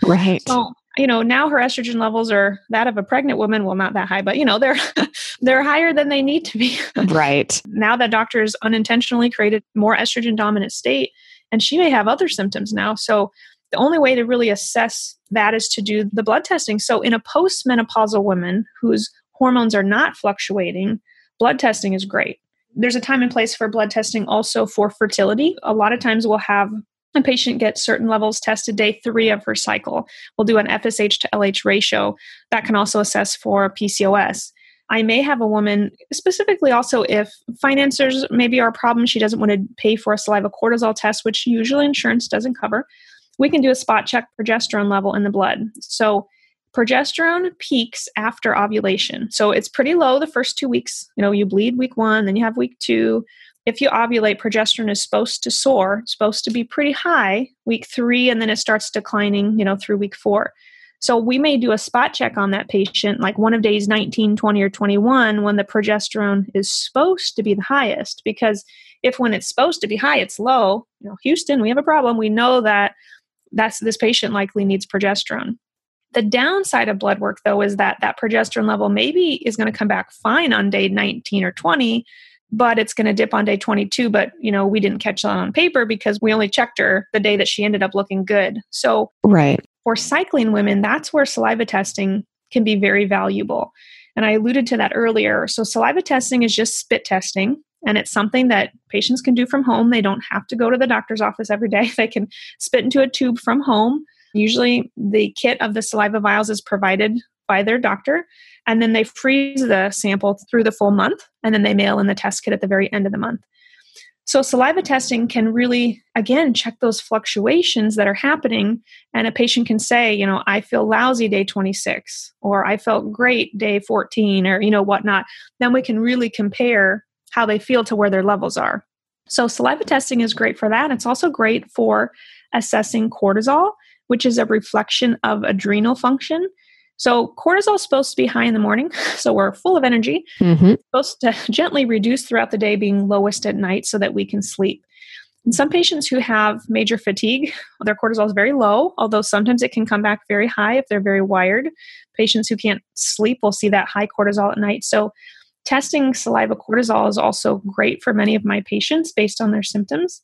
Right. so you know now her estrogen levels are that of a pregnant woman well not that high but you know they're they're higher than they need to be. Right. Now that doctors unintentionally created more estrogen dominant state and she may have other symptoms now so the only way to really assess that is to do the blood testing. So in a postmenopausal woman whose hormones are not fluctuating blood testing is great. There's a time and place for blood testing also for fertility. A lot of times we'll have a patient gets certain levels tested day three of her cycle. We'll do an FSH to LH ratio that can also assess for PCOS. I may have a woman, specifically also if financiers maybe are a problem, she doesn't want to pay for a saliva cortisol test, which usually insurance doesn't cover. We can do a spot check progesterone level in the blood. So progesterone peaks after ovulation. So it's pretty low the first two weeks. You know, you bleed week one, then you have week two, if you ovulate, progesterone is supposed to soar, supposed to be pretty high week three, and then it starts declining, you know, through week four. So we may do a spot check on that patient, like one of days 19, 20, or 21, when the progesterone is supposed to be the highest. Because if when it's supposed to be high, it's low, you know, Houston, we have a problem. We know that that's this patient likely needs progesterone. The downside of blood work, though, is that that progesterone level maybe is going to come back fine on day 19 or 20, but it's going to dip on day 22 but you know we didn't catch that on paper because we only checked her the day that she ended up looking good. So right. for cycling women that's where saliva testing can be very valuable. And i alluded to that earlier. So saliva testing is just spit testing and it's something that patients can do from home. They don't have to go to the doctor's office every day. They can spit into a tube from home. Usually the kit of the saliva vials is provided by their doctor and then they freeze the sample through the full month and then they mail in the test kit at the very end of the month. So saliva testing can really again check those fluctuations that are happening and a patient can say you know i feel lousy day 26 or i felt great day 14 or you know whatnot. Then we can really compare how they feel to where their levels are. So saliva testing is great for that. It's also great for assessing cortisol which is a reflection of adrenal function so cortisol is supposed to be high in the morning, so we're full of energy. Mm-hmm. supposed to gently reduce throughout the day, being lowest at night, so that we can sleep. In some patients who have major fatigue, their cortisol is very low, although sometimes it can come back very high if they're very wired. Patients who can't sleep will see that high cortisol at night. So, testing saliva cortisol is also great for many of my patients based on their symptoms.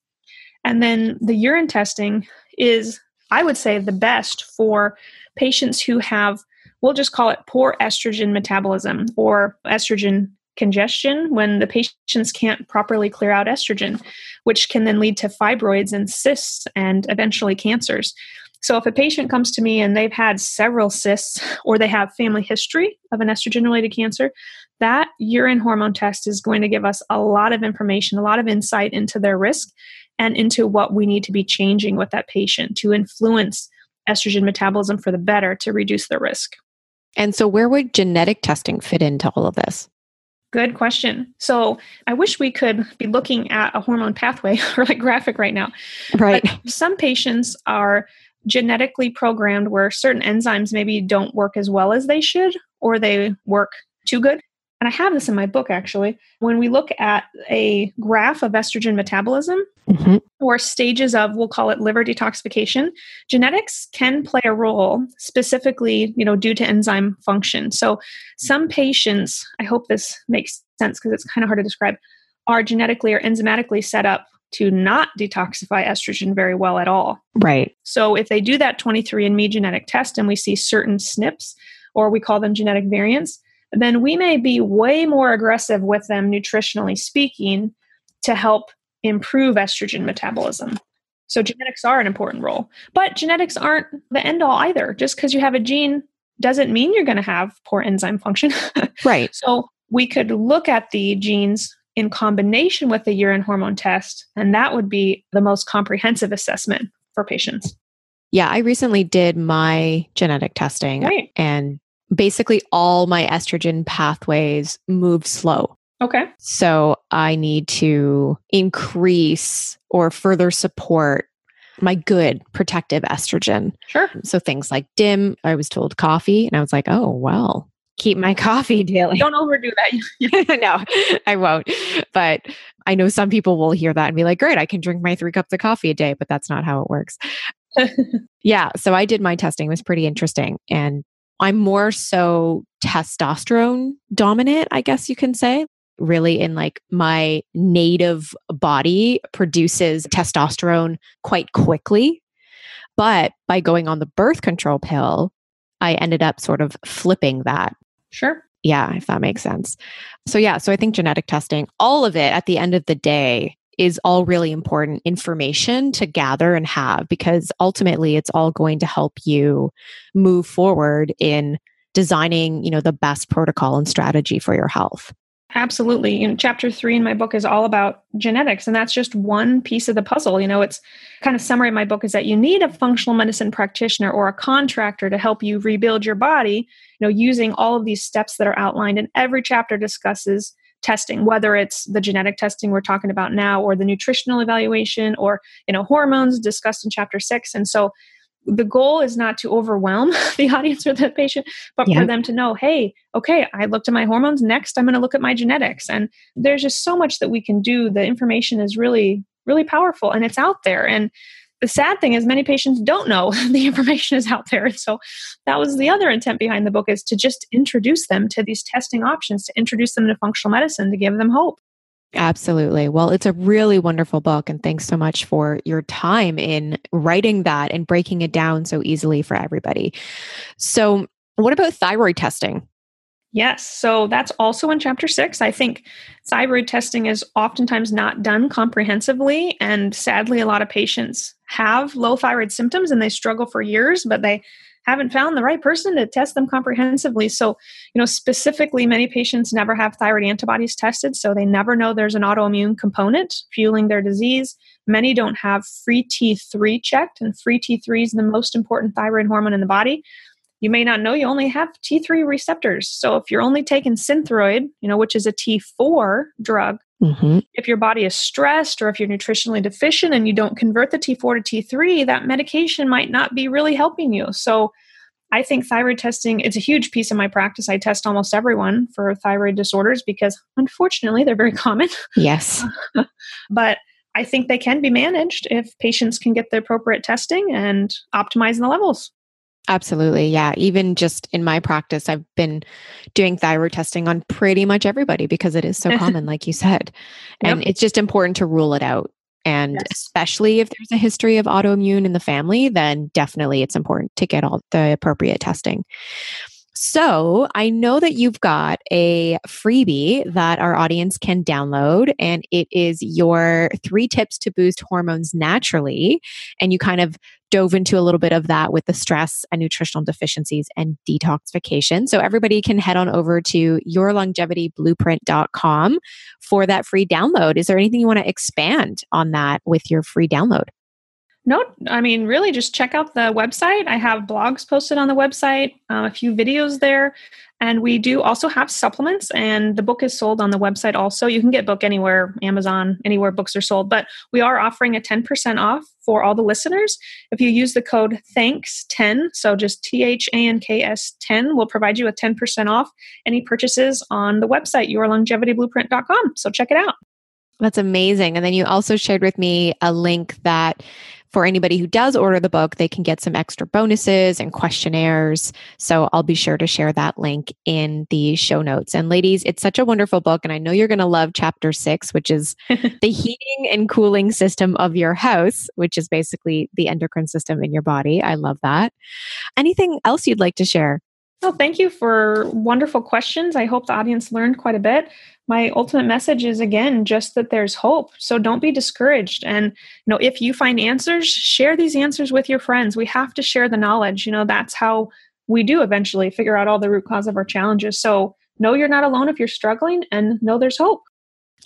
And then the urine testing is, I would say, the best for patients who have we'll just call it poor estrogen metabolism or estrogen congestion when the patients can't properly clear out estrogen, which can then lead to fibroids and cysts and eventually cancers. So, if a patient comes to me and they've had several cysts or they have family history of an estrogen related cancer, that urine hormone test is going to give us a lot of information, a lot of insight into their risk and into what we need to be changing with that patient to influence estrogen metabolism for the better to reduce the risk. And so, where would genetic testing fit into all of this? Good question. So, I wish we could be looking at a hormone pathway or like graphic right now. Right. But some patients are genetically programmed where certain enzymes maybe don't work as well as they should, or they work too good and I have this in my book actually, when we look at a graph of estrogen metabolism mm-hmm. or stages of, we'll call it liver detoxification, genetics can play a role specifically, you know, due to enzyme function. So some patients, I hope this makes sense because it's kind of hard to describe, are genetically or enzymatically set up to not detoxify estrogen very well at all. Right. So if they do that 23andMe genetic test and we see certain SNPs, or we call them genetic variants, then we may be way more aggressive with them, nutritionally speaking, to help improve estrogen metabolism. So, genetics are an important role. But genetics aren't the end all either. Just because you have a gene doesn't mean you're going to have poor enzyme function. right. So, we could look at the genes in combination with the urine hormone test, and that would be the most comprehensive assessment for patients. Yeah, I recently did my genetic testing right. and basically all my estrogen pathways move slow. Okay. So I need to increase or further support my good protective estrogen. Sure. So things like DIM, I was told coffee, and I was like, oh, well, keep my coffee daily. Don't overdo that. no, I won't. But I know some people will hear that and be like, great, I can drink my three cups of coffee a day, but that's not how it works. yeah. So I did my testing, it was pretty interesting. And I'm more so testosterone dominant, I guess you can say. Really, in like my native body produces testosterone quite quickly. But by going on the birth control pill, I ended up sort of flipping that. Sure. Yeah, if that makes sense. So, yeah, so I think genetic testing, all of it at the end of the day is all really important information to gather and have because ultimately it's all going to help you move forward in designing, you know, the best protocol and strategy for your health. Absolutely. You know, chapter three in my book is all about genetics, and that's just one piece of the puzzle. You know, it's kind of summary of my book is that you need a functional medicine practitioner or a contractor to help you rebuild your body, you know, using all of these steps that are outlined. And every chapter discusses testing, whether it's the genetic testing we're talking about now or the nutritional evaluation or, you know, hormones discussed in chapter six. And so the goal is not to overwhelm the audience or the patient, but yeah. for them to know, hey, okay, I looked at my hormones. Next, I'm going to look at my genetics. And there's just so much that we can do. The information is really, really powerful and it's out there. And the sad thing is many patients don't know the information is out there. And so that was the other intent behind the book is to just introduce them to these testing options, to introduce them to functional medicine, to give them hope. Absolutely. Well, it's a really wonderful book. And thanks so much for your time in writing that and breaking it down so easily for everybody. So, what about thyroid testing? Yes. So that's also in chapter six. I think thyroid testing is oftentimes not done comprehensively. And sadly, a lot of patients have low thyroid symptoms and they struggle for years, but they haven't found the right person to test them comprehensively. So, you know, specifically, many patients never have thyroid antibodies tested, so they never know there's an autoimmune component fueling their disease. Many don't have free T3 checked, and free T3 is the most important thyroid hormone in the body. You may not know you only have T3 receptors. So if you're only taking Synthroid, you know, which is a T4 drug, Mm-hmm. If your body is stressed or if you're nutritionally deficient and you don't convert the T4 to T3, that medication might not be really helping you. So I think thyroid testing it's a huge piece of my practice. I test almost everyone for thyroid disorders because unfortunately they're very common. Yes. but I think they can be managed if patients can get the appropriate testing and optimize the levels. Absolutely. Yeah. Even just in my practice, I've been doing thyroid testing on pretty much everybody because it is so common, like you said. And yep. it's just important to rule it out. And yes. especially if there's a history of autoimmune in the family, then definitely it's important to get all the appropriate testing. So I know that you've got a freebie that our audience can download, and it is your three tips to boost hormones naturally. And you kind of dove into a little bit of that with the stress and nutritional deficiencies and detoxification. So everybody can head on over to yourlongevityblueprint.com for that free download. Is there anything you want to expand on that with your free download? No, I mean, really just check out the website. I have blogs posted on the website, uh, a few videos there. And we do also have supplements, and the book is sold on the website also. You can get book anywhere, Amazon, anywhere books are sold. But we are offering a 10% off for all the listeners. If you use the code THANKS10, so just T H A N K S 10, will provide you a 10% off any purchases on the website, yourlongevityblueprint.com. So check it out. That's amazing. And then you also shared with me a link that for anybody who does order the book, they can get some extra bonuses and questionnaires. So I'll be sure to share that link in the show notes. And ladies, it's such a wonderful book. And I know you're going to love chapter six, which is the heating and cooling system of your house, which is basically the endocrine system in your body. I love that. Anything else you'd like to share? Well, thank you for wonderful questions. I hope the audience learned quite a bit. My ultimate message is again just that there's hope. So don't be discouraged. And you know, if you find answers, share these answers with your friends. We have to share the knowledge. You know, that's how we do eventually figure out all the root cause of our challenges. So know you're not alone if you're struggling and know there's hope.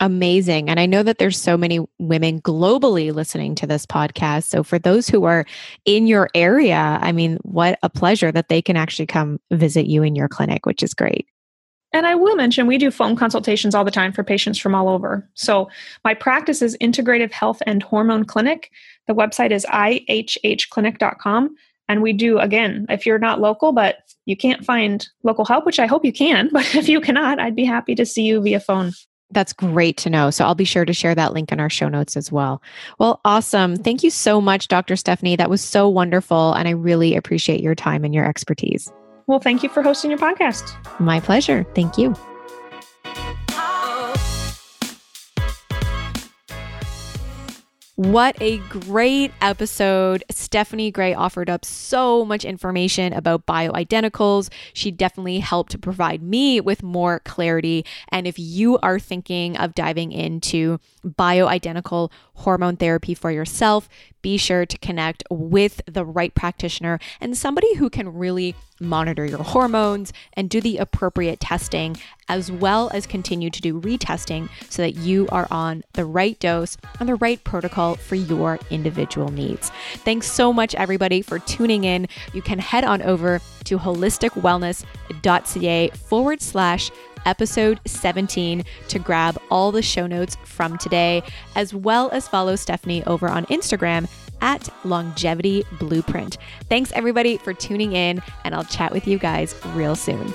Amazing. And I know that there's so many women globally listening to this podcast. So for those who are in your area, I mean, what a pleasure that they can actually come visit you in your clinic, which is great. And I will mention we do phone consultations all the time for patients from all over. So my practice is Integrative Health and Hormone Clinic. The website is ihhclinic.com. And we do, again, if you're not local, but you can't find local help, which I hope you can, but if you cannot, I'd be happy to see you via phone. That's great to know. So I'll be sure to share that link in our show notes as well. Well, awesome. Thank you so much, Dr. Stephanie. That was so wonderful. And I really appreciate your time and your expertise. Well, thank you for hosting your podcast. My pleasure. Thank you. What a great episode. Stephanie Gray offered up so much information about bioidenticals. She definitely helped to provide me with more clarity. And if you are thinking of diving into bioidentical hormone therapy for yourself, be sure to connect with the right practitioner and somebody who can really monitor your hormones and do the appropriate testing, as well as continue to do retesting so that you are on the right dose and the right protocol for your individual needs. Thanks so much, everybody, for tuning in. You can head on over to holisticwellness.ca forward slash episode 17 to grab all the show notes from today, as well as follow Stephanie over on Instagram at Longevity Blueprint. Thanks everybody for tuning in, and I'll chat with you guys real soon.